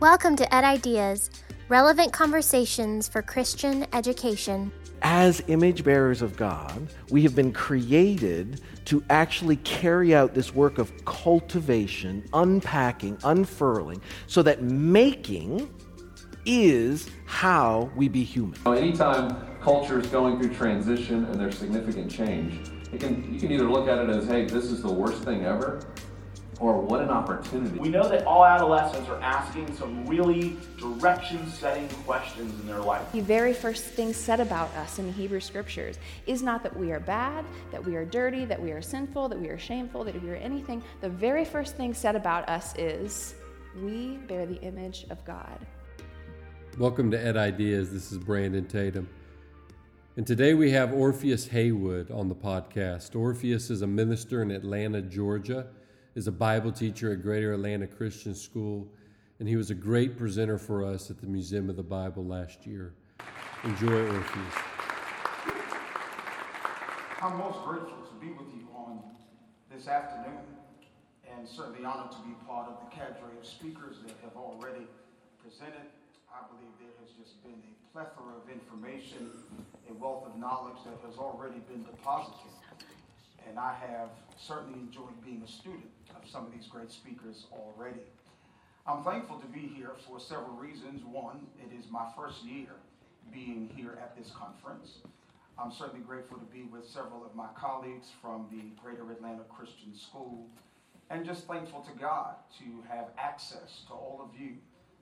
Welcome to Ed Ideas, relevant conversations for Christian education. As image bearers of God, we have been created to actually carry out this work of cultivation, unpacking, unfurling, so that making is how we be human. Anytime culture is going through transition and there's significant change, it can, you can either look at it as, hey, this is the worst thing ever, or what an opportunity. We know that all adolescents are asking some really direction setting questions in their life. The very first thing said about us in the Hebrew scriptures is not that we are bad, that we are dirty, that we are sinful, that we are shameful, that we are anything. The very first thing said about us is we bear the image of God. Welcome to Ed Ideas. This is Brandon Tatum. And today we have Orpheus Heyward on the podcast. Orpheus is a minister in Atlanta, Georgia is a Bible teacher at Greater Atlanta Christian School, and he was a great presenter for us at the Museum of the Bible last year. Enjoy Orpheus. I'm most grateful to be with you on this afternoon, and certainly honored to be part of the cadre of speakers that have already presented. I believe there has just been a plethora of information, a wealth of knowledge that has already been deposited. And I have certainly enjoyed being a student of some of these great speakers already. I'm thankful to be here for several reasons. One, it is my first year being here at this conference. I'm certainly grateful to be with several of my colleagues from the Greater Atlanta Christian School, and just thankful to God to have access to all of you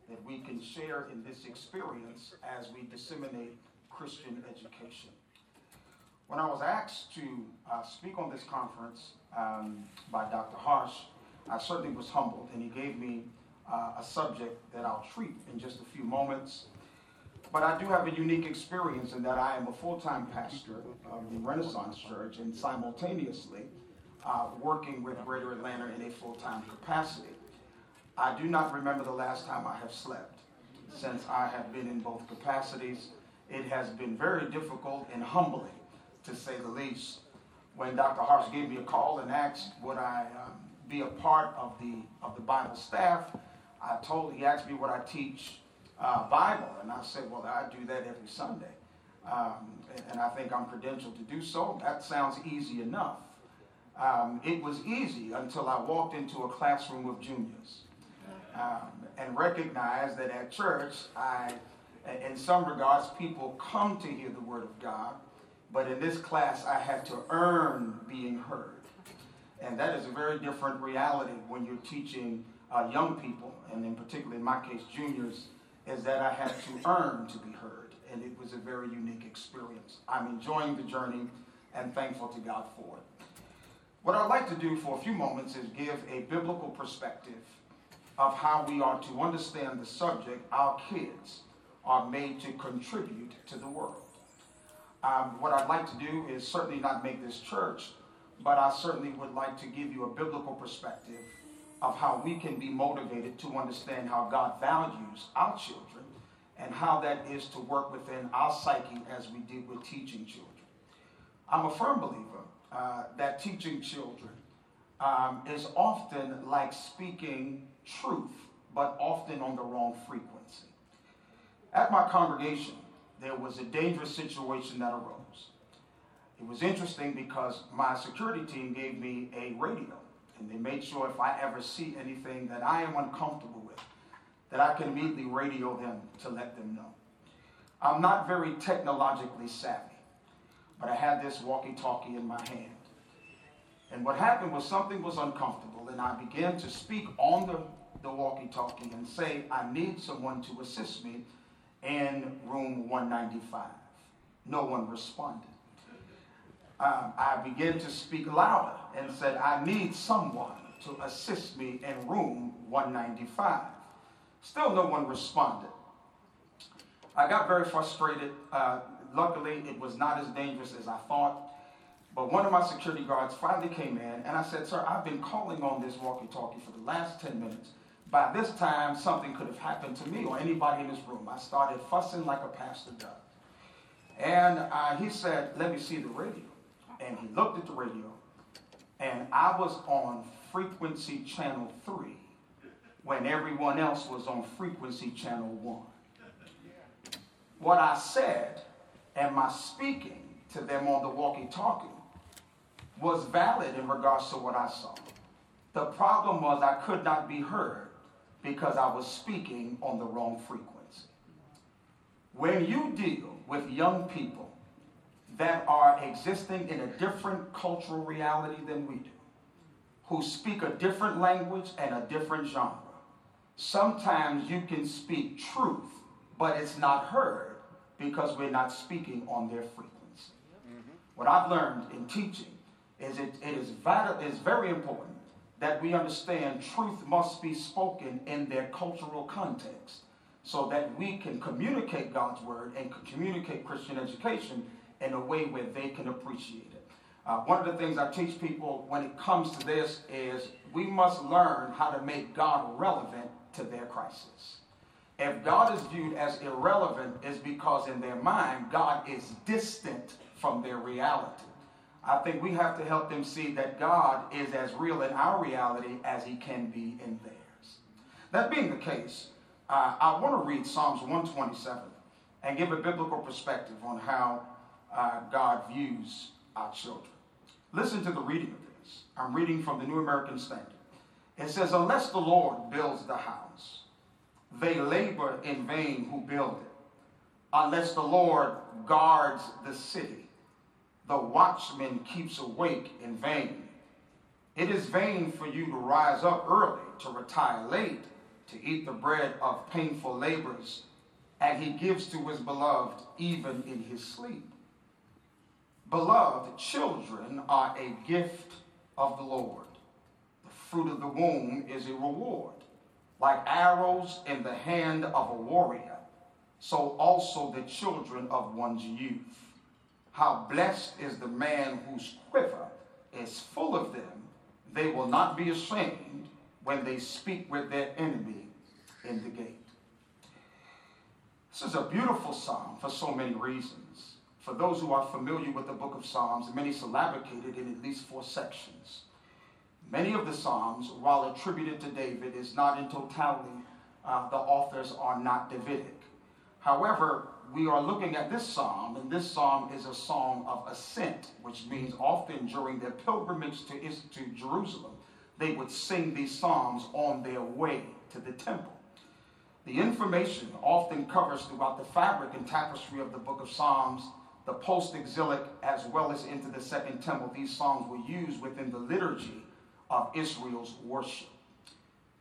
that we can share in this experience as we disseminate Christian education. When I was asked to uh, speak on this conference um, by Dr. Harsh, I certainly was humbled, and he gave me uh, a subject that I'll treat in just a few moments. But I do have a unique experience in that I am a full time pastor of the Renaissance Church and simultaneously uh, working with Greater Atlanta in a full time capacity. I do not remember the last time I have slept. Since I have been in both capacities, it has been very difficult and humbling to say the least. When Dr. Harsh gave me a call and asked would I um, be a part of the of the Bible staff, I told he asked me what I teach uh, Bible, and I said, well, I do that every Sunday, um, and, and, I think I'm credentialed to do so. That sounds easy enough. Um, it was easy until I walked into a classroom of juniors um, and recognized that at church, I, in some regards, people come to hear the Word of God but in this class, I had to earn being heard. And that is a very different reality when you're teaching uh, young people, and in particular, in my case, juniors, is that I had to earn to be heard. And it was a very unique experience. I'm enjoying the journey and thankful to God for it. What I'd like to do for a few moments is give a biblical perspective of how we are to understand the subject our kids are made to contribute to the world. Um, what I'd like to do is certainly not make this church, but I certainly would like to give you a biblical perspective of how we can be motivated to understand how God values our children and how that is to work within our psyche as we deal with teaching children. I'm a firm believer uh, that teaching children um, is often like speaking truth, but often on the wrong frequency. At my congregation, there was a dangerous situation that arose. It was interesting because my security team gave me a radio, and they made sure if I ever see anything that I am uncomfortable with, that I can immediately radio them to let them know. I'm not very technologically savvy, but I had this walkie talkie in my hand. And what happened was something was uncomfortable, and I began to speak on the, the walkie talkie and say, I need someone to assist me in room 195. No one responded. Um, I began to speak louder and said, I need someone to assist me in room 195. Still, no one responded. I got very frustrated. Uh, luckily, it was not as dangerous as I thought. But one of my security guards finally came in, and I said, Sir, I've been calling on this walkie talkie for the last 10 minutes by this time, something could have happened to me or anybody in this room. I started fussing like a pastor does. And uh, he said, Let me see the radio. And he looked at the radio, and I was on frequency channel 3, when everyone else was on frequency channel one. What I said and my speaking to them on the walkie talkie was valid in regards to what I saw. The problem was I could not be heard because I was speaking on the wrong frequency. When you deal with young people that are existing in a different cultural reality than we do, who speak a different language and a different genre, sometimes you can speak truth, but it's not heard because we're not speaking on their frequency. Mm-hmm. What I've learned in teaching is it, it is vital, it's very important that we understand truth must be spoken in their cultural context so that we can communicate God's word and communicate Christian education in a way where they can appreciate it. Uh, one of the things I teach people when it comes to this is we must learn how to make God relevant to their crisis. If God is viewed as irrelevant, is because in their mind, God is distant from their reality. I think we have to help them see that God is as real in our reality as he can be in theirs. That being the case, uh, I want to read Psalms 127 and give a biblical perspective on how uh, God views our children. Listen to the reading of this. I'm reading from the New American Standard. It says, Unless the Lord builds the house, they labor in vain who build it. Unless the Lord guards the city, the watchman keeps awake in vain. It is vain for you to rise up early, to retire late, to eat the bread of painful labors, and he gives to his beloved even in his sleep. Beloved, children are a gift of the Lord. The fruit of the womb is a reward. Like arrows in the hand of a warrior, so also the children of one's youth. How blessed is the man whose quiver is full of them. They will not be ashamed when they speak with their enemy in the gate. This is a beautiful psalm for so many reasons. For those who are familiar with the book of Psalms, many syllabicated in at least four sections. Many of the Psalms, while attributed to David, is not in totality, uh, the authors are not Davidic. However, we are looking at this psalm, and this psalm is a song of ascent, which means often during their pilgrimage to, to Jerusalem, they would sing these psalms on their way to the temple. The information often covers throughout the fabric and tapestry of the book of Psalms, the post exilic, as well as into the second temple. These psalms were used within the liturgy of Israel's worship.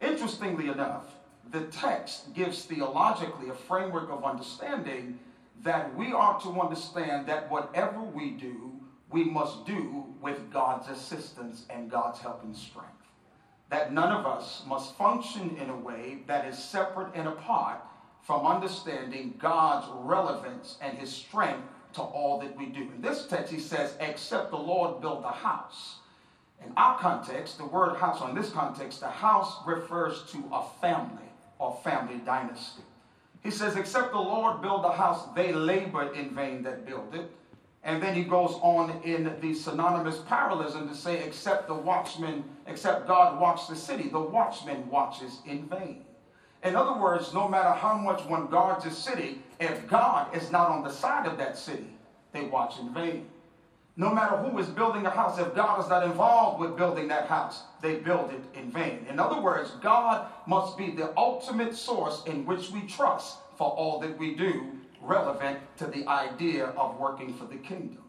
Interestingly enough, the text gives theologically a framework of understanding that we are to understand that whatever we do, we must do with God's assistance and God's help and strength. That none of us must function in a way that is separate and apart from understanding God's relevance and his strength to all that we do. In this text, he says, except the Lord build the house. In our context, the word house, on this context, the house refers to a family or family dynasty. He says, Except the Lord build the house, they labor in vain that build it. And then he goes on in the synonymous parallelism to say, Except the watchman, except God watch the city, the watchman watches in vain. In other words, no matter how much one guards a city, if God is not on the side of that city, they watch in vain. No matter who is building a house, if God is not involved with building that house, they build it in vain. In other words, God must be the ultimate source in which we trust for all that we do, relevant to the idea of working for the kingdom.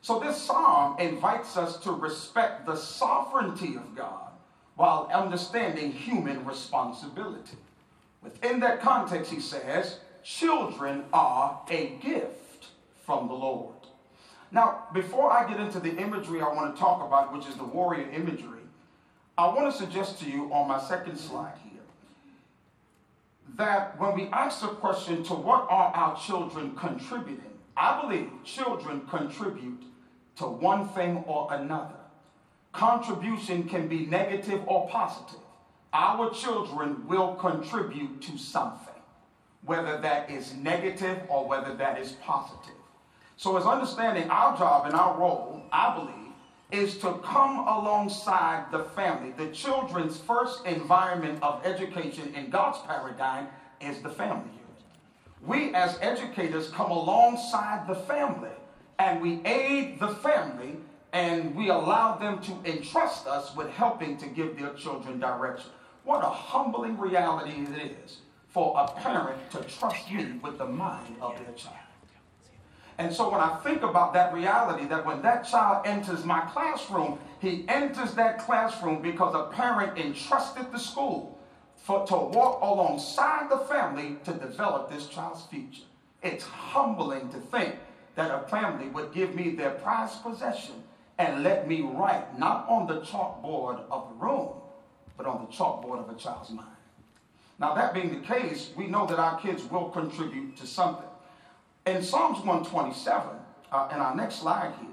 So, this psalm invites us to respect the sovereignty of God while understanding human responsibility. Within that context, he says, children are a gift from the Lord. Now, before I get into the imagery I want to talk about, which is the warrior imagery, I want to suggest to you on my second slide here that when we ask the question to what are our children contributing, I believe children contribute to one thing or another. Contribution can be negative or positive. Our children will contribute to something, whether that is negative or whether that is positive. So, as understanding our job and our role, I believe, is to come alongside the family. The children's first environment of education in God's paradigm is the family unit. We as educators come alongside the family and we aid the family and we allow them to entrust us with helping to give their children direction. What a humbling reality it is for a parent to trust me with the mind of their child. And so when I think about that reality, that when that child enters my classroom, he enters that classroom because a parent entrusted the school for, to walk alongside the family to develop this child's future. It's humbling to think that a family would give me their prized possession and let me write not on the chalkboard of the room, but on the chalkboard of a child's mind. Now, that being the case, we know that our kids will contribute to something. In Psalms 127, uh, in our next slide here,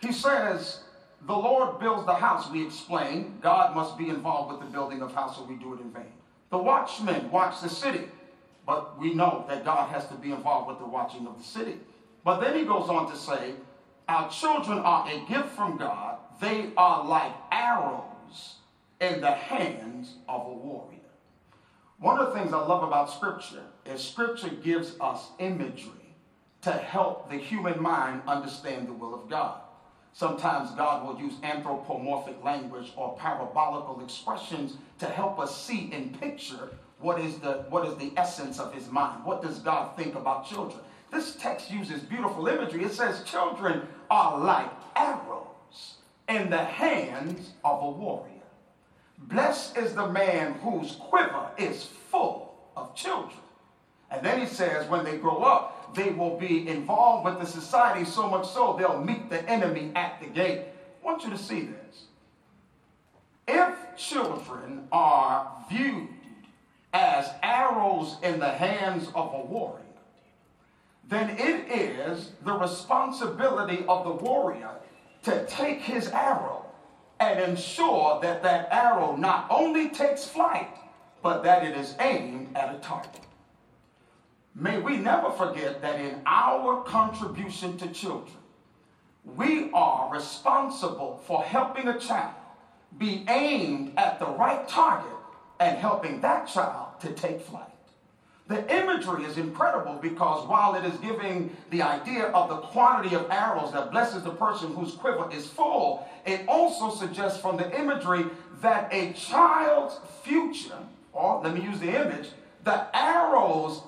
he says, The Lord builds the house, we explain. God must be involved with the building of house, or we do it in vain. The watchmen watch the city, but we know that God has to be involved with the watching of the city. But then he goes on to say, Our children are a gift from God, they are like arrows in the hands of a warrior. One of the things I love about Scripture is Scripture gives us imagery to help the human mind understand the will of God. Sometimes God will use anthropomorphic language or parabolical expressions to help us see and picture what is the what is the essence of his mind. What does God think about children? This text uses beautiful imagery. It says children are like arrows in the hands of a warrior. Blessed is the man whose quiver is full of children. And then he says, when they grow up, they will be involved with the society so much so they'll meet the enemy at the gate. I want you to see this. If children are viewed as arrows in the hands of a warrior, then it is the responsibility of the warrior to take his arrow and ensure that that arrow not only takes flight, but that it is aimed at a target. May we never forget that in our contribution to children, we are responsible for helping a child be aimed at the right target and helping that child to take flight. The imagery is incredible because while it is giving the idea of the quantity of arrows that blesses the person whose quiver is full, it also suggests from the imagery that a child's future, or let me use the image, the arrow's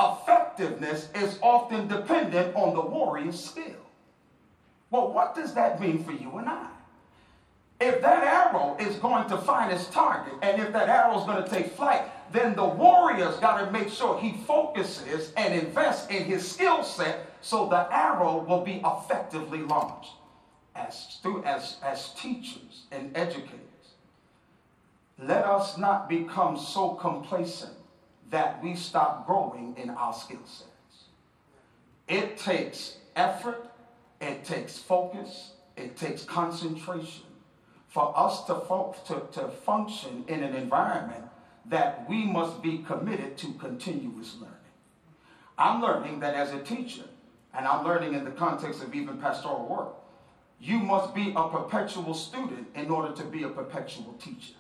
effectiveness is often dependent on the warrior's skill. Well, what does that mean for you and I? If that arrow is going to find its target, and if that arrow is going to take flight, then the warrior's got to make sure he focuses and invests in his skill set so the arrow will be effectively launched. As, as, as teachers and educators, let us not become so complacent that we stop growing in our skill sets. It takes effort, it takes focus, it takes concentration for us to, to, to function in an environment that we must be committed to continuous learning. I'm learning that as a teacher, and I'm learning in the context of even pastoral work, you must be a perpetual student in order to be a perpetual teacher.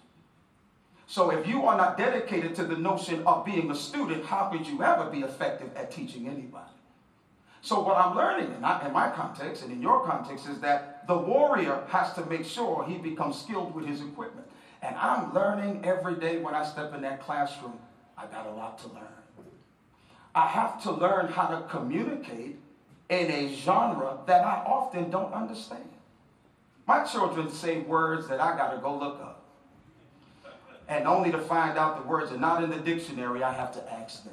So if you are not dedicated to the notion of being a student, how could you ever be effective at teaching anybody? So what I'm learning in, my context and in your context is that the warrior has to make sure he becomes skilled with his equipment. And I'm learning every day when I step in that classroom. I got a lot to learn. I have to learn how to communicate in a genre that I often don't understand. My children say words that I got to go look up. And only to find out the words are not in the dictionary, I have to ask them.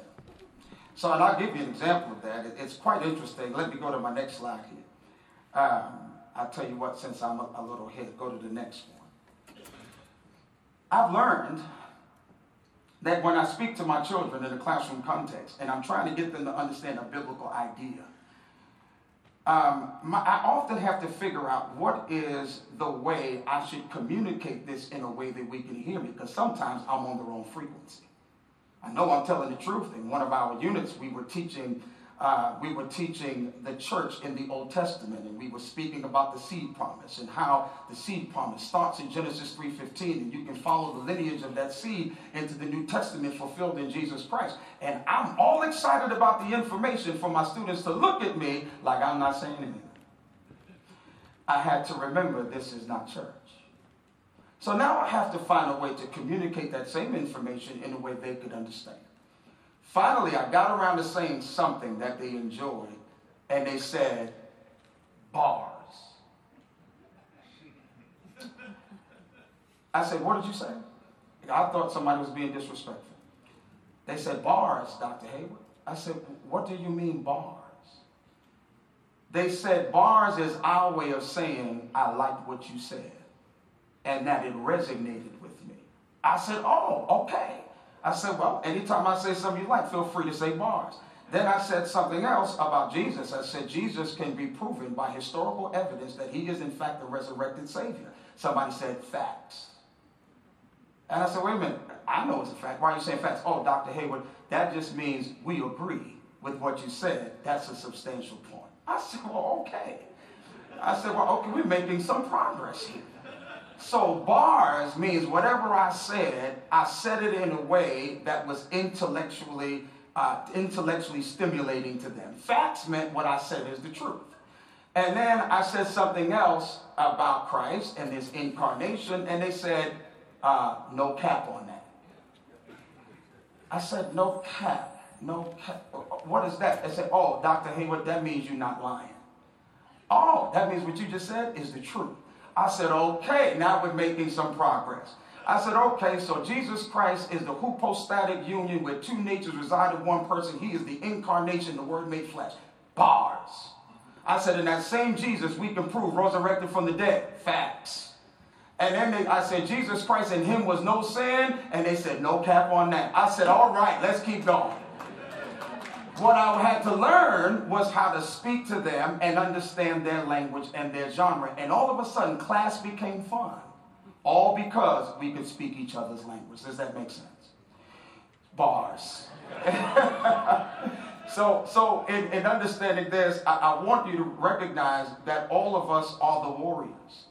So, and I'll give you an example of that. It's quite interesting. Let me go to my next slide here. Um, I'll tell you what, since I'm a, a little ahead, go to the next one. I've learned that when I speak to my children in a classroom context and I'm trying to get them to understand a biblical idea, um, my, I often have to figure out what is the way I should communicate this in a way that we can hear me, because sometimes I'm on the wrong frequency. I know I'm telling the truth. In one of our units, we were teaching uh, we were teaching the church in the Old Testament, and we were speaking about the seed promise and how the seed promise starts in Genesis 3:15, and you can follow the lineage of that seed into the New Testament fulfilled in Jesus Christ. And I'm all excited about the information for my students to look at me like I'm not saying anything. I had to remember this is not church. So now I have to find a way to communicate that same information in a way they could understand. Finally, I got around to saying something that they enjoyed, and they said, bars. I said, What did you say? I thought somebody was being disrespectful. They said, Bars, Dr. Heyward. I said, What do you mean, bars? They said, Bars is our way of saying, I liked what you said, and that it resonated with me. I said, Oh, okay. I said, well, anytime I say something you like, feel free to say bars. Then I said something else about Jesus. I said, Jesus can be proven by historical evidence that he is, in fact, the resurrected Savior. Somebody said, facts. And I said, wait a minute, I know it's a fact. Why are you saying facts? Oh, Dr. Heyward, that just means we agree with what you said. That's a substantial point. I said, well, okay. I said, well, okay, we're making some progress here. So bars means whatever I said, I said it in a way that was intellectually uh, intellectually stimulating to them. Facts meant what I said is the truth. And then I said something else about Christ and his incarnation, and they said, uh, no cap on that. I said, no cap, no cap. What is that? They said, oh, Dr. Heyward, that means you're not lying. Oh, that means what you just said is the truth. I said, okay, now we're making some progress. I said, okay, so Jesus Christ is the hypostatic union where two natures reside in one person. He is the incarnation, the word made flesh. Bars. I said, in that same Jesus, we can prove resurrected from the dead. Facts. And then they, I said, Jesus Christ in him was no sin. And they said, no cap on that. I said, all right, let's keep going. What I had to learn was how to speak to them and understand their language and their genre. And all of a sudden, class became fun. All because we could speak each other's language. Does that make sense? Bars. so, so in, in understanding this, I, I want you to recognize that all of us are the warriors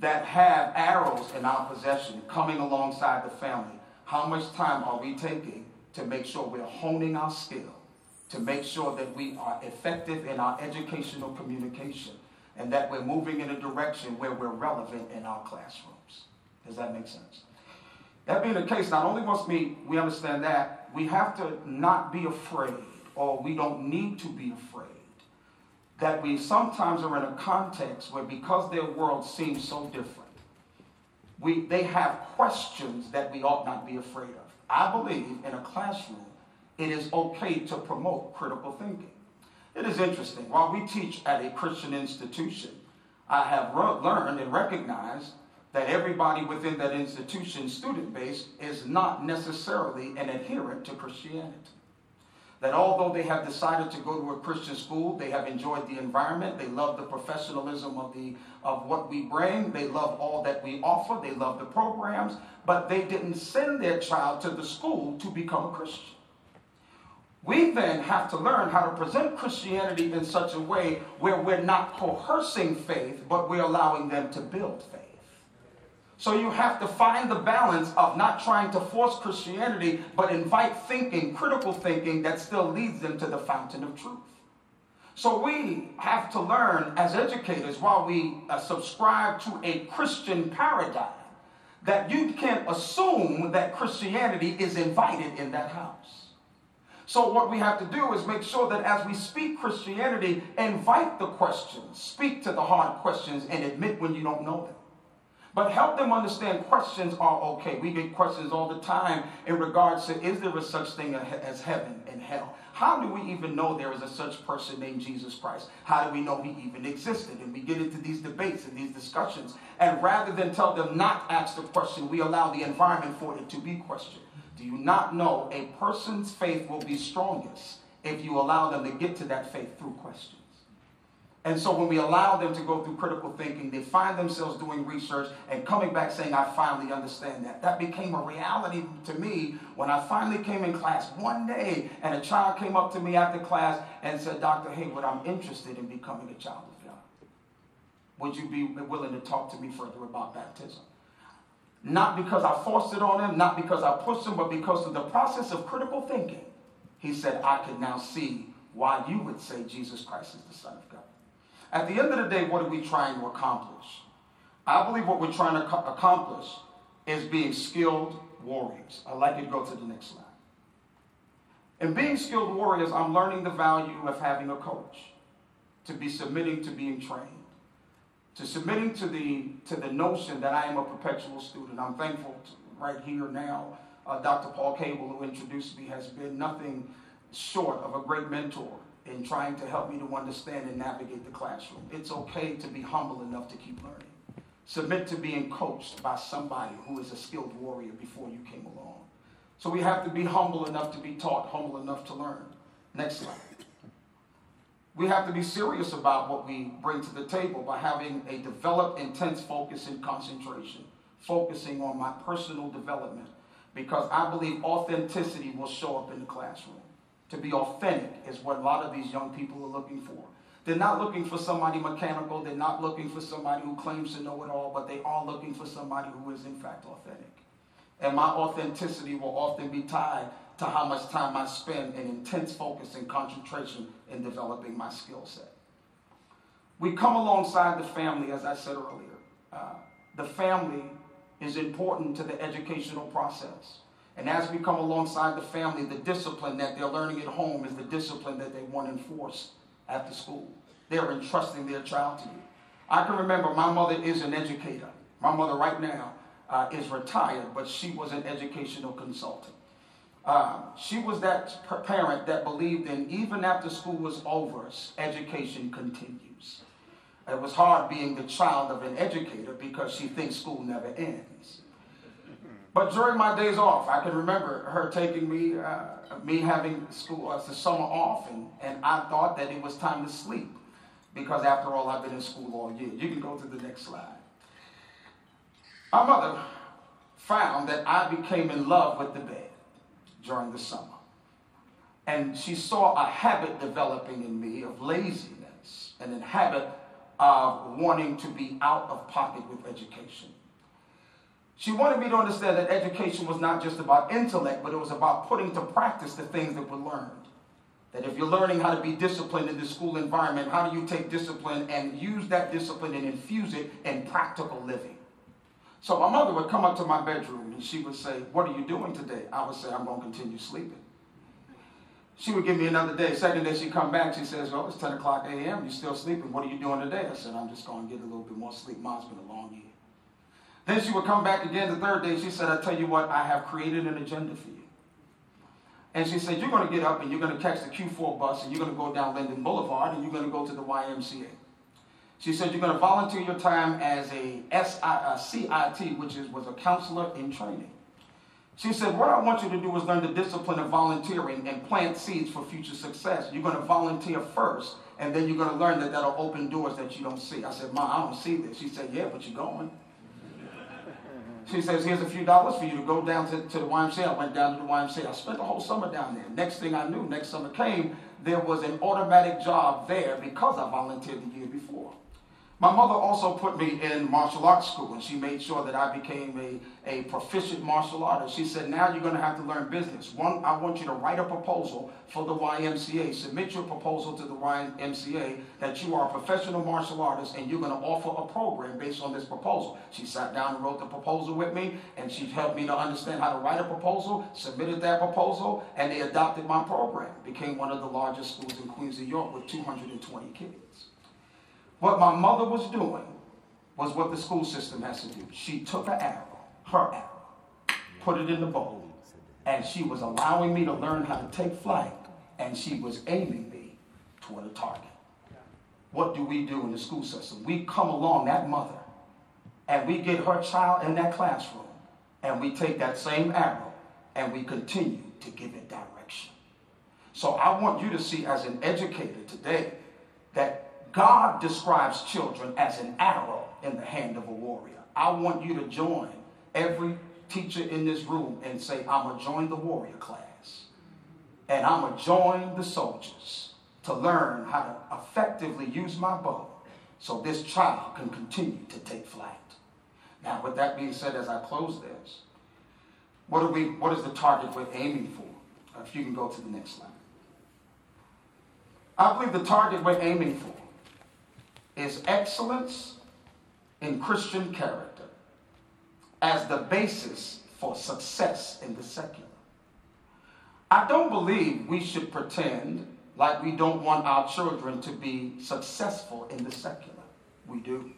that have arrows in our possession coming alongside the family. How much time are we taking to make sure we're honing our skill? To make sure that we are effective in our educational communication and that we're moving in a direction where we're relevant in our classrooms. Does that make sense? That being the case, not only must we, we understand that, we have to not be afraid, or we don't need to be afraid, that we sometimes are in a context where because their world seems so different, we, they have questions that we ought not be afraid of. I believe in a classroom, it is okay to promote critical thinking. It is interesting. While we teach at a Christian institution, I have re- learned and recognized that everybody within that institution, student base, is not necessarily an adherent to Christianity. That although they have decided to go to a Christian school, they have enjoyed the environment, they love the professionalism of, the, of what we bring, they love all that we offer, they love the programs, but they didn't send their child to the school to become a Christian. We then have to learn how to present Christianity in such a way where we're not coercing faith, but we're allowing them to build faith. So you have to find the balance of not trying to force Christianity, but invite thinking, critical thinking, that still leads them to the fountain of truth. So we have to learn as educators while we uh, subscribe to a Christian paradigm that you can't assume that Christianity is invited in that house. So, what we have to do is make sure that as we speak Christianity, invite the questions, speak to the hard questions, and admit when you don't know them. But help them understand questions are okay. We get questions all the time in regards to is there a such thing as heaven and hell? How do we even know there is a such person named Jesus Christ? How do we know he even existed? And we get into these debates and these discussions. And rather than tell them not ask the question, we allow the environment for it to be questioned. Do you not know a person's faith will be strongest if you allow them to get to that faith through questions? And so when we allow them to go through critical thinking, they find themselves doing research and coming back saying, I finally understand that. That became a reality to me when I finally came in class one day and a child came up to me after class and said, Dr. Heyward, I'm interested in becoming a child of God. Would you be willing to talk to me further about baptism? Not because I forced it on him, not because I pushed him, but because of the process of critical thinking. He said, I can now see why you would say Jesus Christ is the Son of God. At the end of the day, what are we trying to accomplish? I believe what we're trying to accomplish is being skilled warriors. I'd like you to go to the next slide. In being skilled warriors, I'm learning the value of having a coach, to be submitting to being trained, to submitting to the, to the notion that I am a perpetual student. I'm thankful right here now. Uh, Dr. Paul Cable, who introduced me, has been nothing short of a great mentor in trying to help me to understand and navigate the classroom. It's okay to be humble enough to keep learning. Submit to being coached by somebody who is a skilled warrior before you came along. So we have to be humble enough to be taught, humble enough to learn. Next slide. We have to be serious about what we bring to the table by having a developed, intense focus and concentration, focusing on my personal development, because I believe authenticity will show up in the classroom to be authentic is what a lot of these young people are looking for. They're not looking for somebody mechanical. They're not looking for somebody who claims to know it all, but they are looking for somebody who is, in fact, authentic. And my authenticity will often be tied to how much time I spend in intense focus and concentration in developing my skill set. We come alongside the family, as I said earlier. Uh, the family is important to the educational process. And as we come alongside the family, the discipline that they're learning at home is the discipline that they want enforced after school. They're entrusting their child to you. I can remember my mother is an educator. My mother, right now, uh, is retired, but she was an educational consultant. Uh, she was that parent that believed in even after school was over, education continues. It was hard being the child of an educator because she thinks school never ends. But during my days off, I can remember her taking me, uh, me having school as uh, the summer off, and, and I thought that it was time to sleep because after all, I've been in school all year. You can go to the next slide. My mother found that I became in love with the bed during the summer. And she saw a habit developing in me of laziness and a habit of wanting to be out of pocket with education. She wanted me to understand that education was not just about intellect, but it was about putting to practice the things that were learned. That if you're learning how to be disciplined in the school environment, how do you take discipline and use that discipline and infuse it in practical living? So my mother would come up to my bedroom and she would say, What are you doing today? I would say, I'm going to continue sleeping. She would give me another day. Second day she'd come back. She says, Well, it's 10 o'clock a.m. You're still sleeping. What are you doing today? I said, I'm just going to get a little bit more sleep. Mom's been a long year. Then she would come back again the third day. She said, I tell you what, I have created an agenda for you. And she said, You're going to get up and you're going to catch the Q4 bus and you're going to go down Linden Boulevard and you're going to go to the YMCA. She said, You're going to volunteer your time as a, CIT, which is, was a counselor in training. She said, What I want you to do is learn the discipline of volunteering and plant seeds for future success. You're going to volunteer first, and then you're going to learn that that'll open doors that you don't see. I said, Mom, I don't see this. She said, Yeah, but you're going. She says, here's a few dollars for you to go down to, to the YMCA. I went down to the YMCA. I spent the whole summer down there. Next thing I knew, next summer came, there was an automatic job there because I volunteered the year before. My mother also put me in martial arts school, and she made sure that I became a, a proficient martial artist. She said, Now you're going to have to learn business. One, I want you to write a proposal for the YMCA. Submit your proposal to the YMCA that you are a professional martial artist and you're going to offer a program based on this proposal. She sat down and wrote the proposal with me, and she helped me to understand how to write a proposal, submitted that proposal, and they adopted my program. Became one of the largest schools in Queens, New York with 220 kids. What my mother was doing was what the school system has to do. She took an arrow, her arrow, put it in the bowl, and she was allowing me to learn how to take flight, and she was aiming me toward a target. What do we do in the school system? We come along that mother, and we get her child in that classroom, and we take that same arrow, and we continue to give it direction. So I want you to see as an educator today that God describes children as an arrow in the hand of a warrior. I want you to join every teacher in this room and say, I'm going to join the warrior class. And I'm going to join the soldiers to learn how to effectively use my bow so this child can continue to take flight. Now, with that being said, as I close this, what, are we, what is the target we're aiming for? If you can go to the next slide. I believe the target we're aiming for is excellence in Christian character as the basis for success in the secular. I don't believe we should pretend like we don't want our children to be successful in the secular. We do.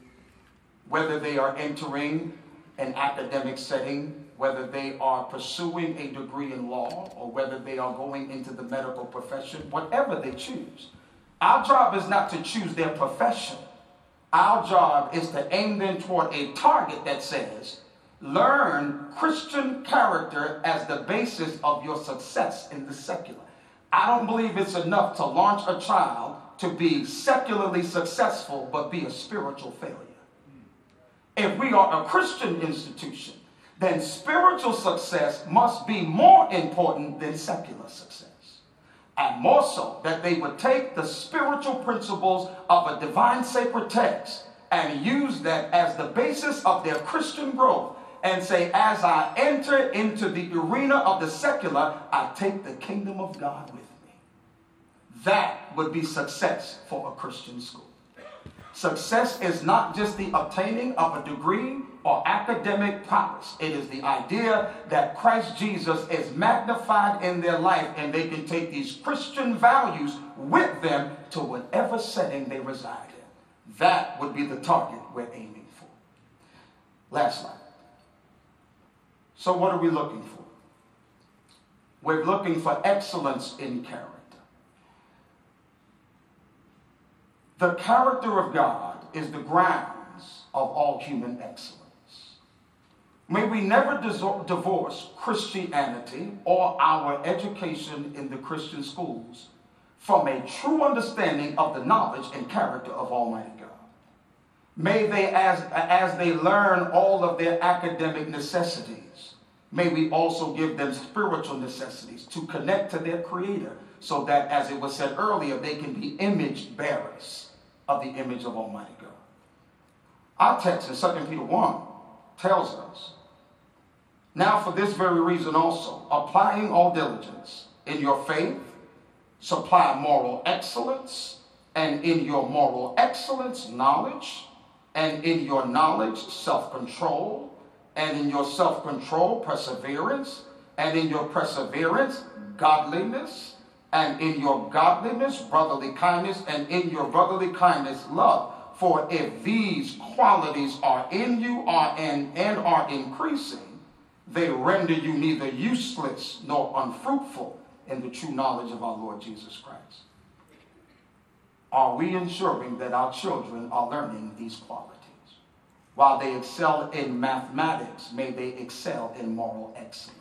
Whether they are entering an academic setting, whether they are pursuing a degree in law, or whether they are going into the medical profession, whatever they choose. Our job is not to choose their profession. Our job is to aim them toward a target that says, learn Christian character as the basis of your success in the secular. I don't believe it's enough to launch a child to be secularly successful but be a spiritual failure. If we are a Christian institution, then spiritual success must be more important than secular success. And more so, that they would take the spiritual principles of a divine sacred text and use that as the basis of their Christian growth and say, as I enter into the arena of the secular, I take the kingdom of God with me. That would be success for a Christian school. Success is not just the obtaining of a degree or academic prowess. It is the idea that Christ Jesus is magnified in their life and they can take these Christian values with them to whatever setting they reside in. That would be the target we're aiming for. Last slide. So, what are we looking for? We're looking for excellence in character. The character of God is the grounds of all human excellence. May we never divorce Christianity or our education in the Christian schools from a true understanding of the knowledge and character of Almighty God. May they, as, as they learn all of their academic necessities, may we also give them spiritual necessities to connect to their Creator so that, as it was said earlier, they can be image bearers of the image of Almighty God. Our text in 2 Peter 1 tells us, Now for this very reason also, applying all diligence in your faith, supply moral excellence, and in your moral excellence, knowledge, and in your knowledge, self control, and in your self control, perseverance, and in your perseverance, godliness, and in your godliness, brotherly kindness, and in your brotherly kindness, love. For if these qualities are in you are in, and are increasing, they render you neither useless nor unfruitful in the true knowledge of our Lord Jesus Christ. Are we ensuring that our children are learning these qualities? While they excel in mathematics, may they excel in moral excellence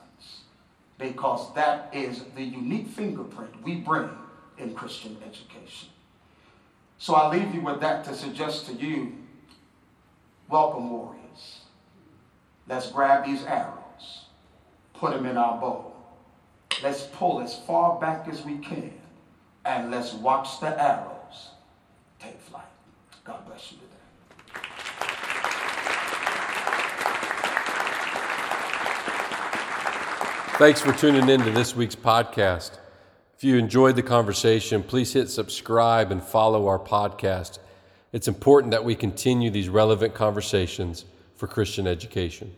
because that is the unique fingerprint we bring in Christian education. So I leave you with that to suggest to you welcome, warriors. Let's grab these arrows, put them in our bow. Let's pull as far back as we can, and let's watch the arrows take flight. God bless you today. Thanks for tuning in to this week's podcast. If you enjoyed the conversation, please hit subscribe and follow our podcast. It's important that we continue these relevant conversations for Christian education.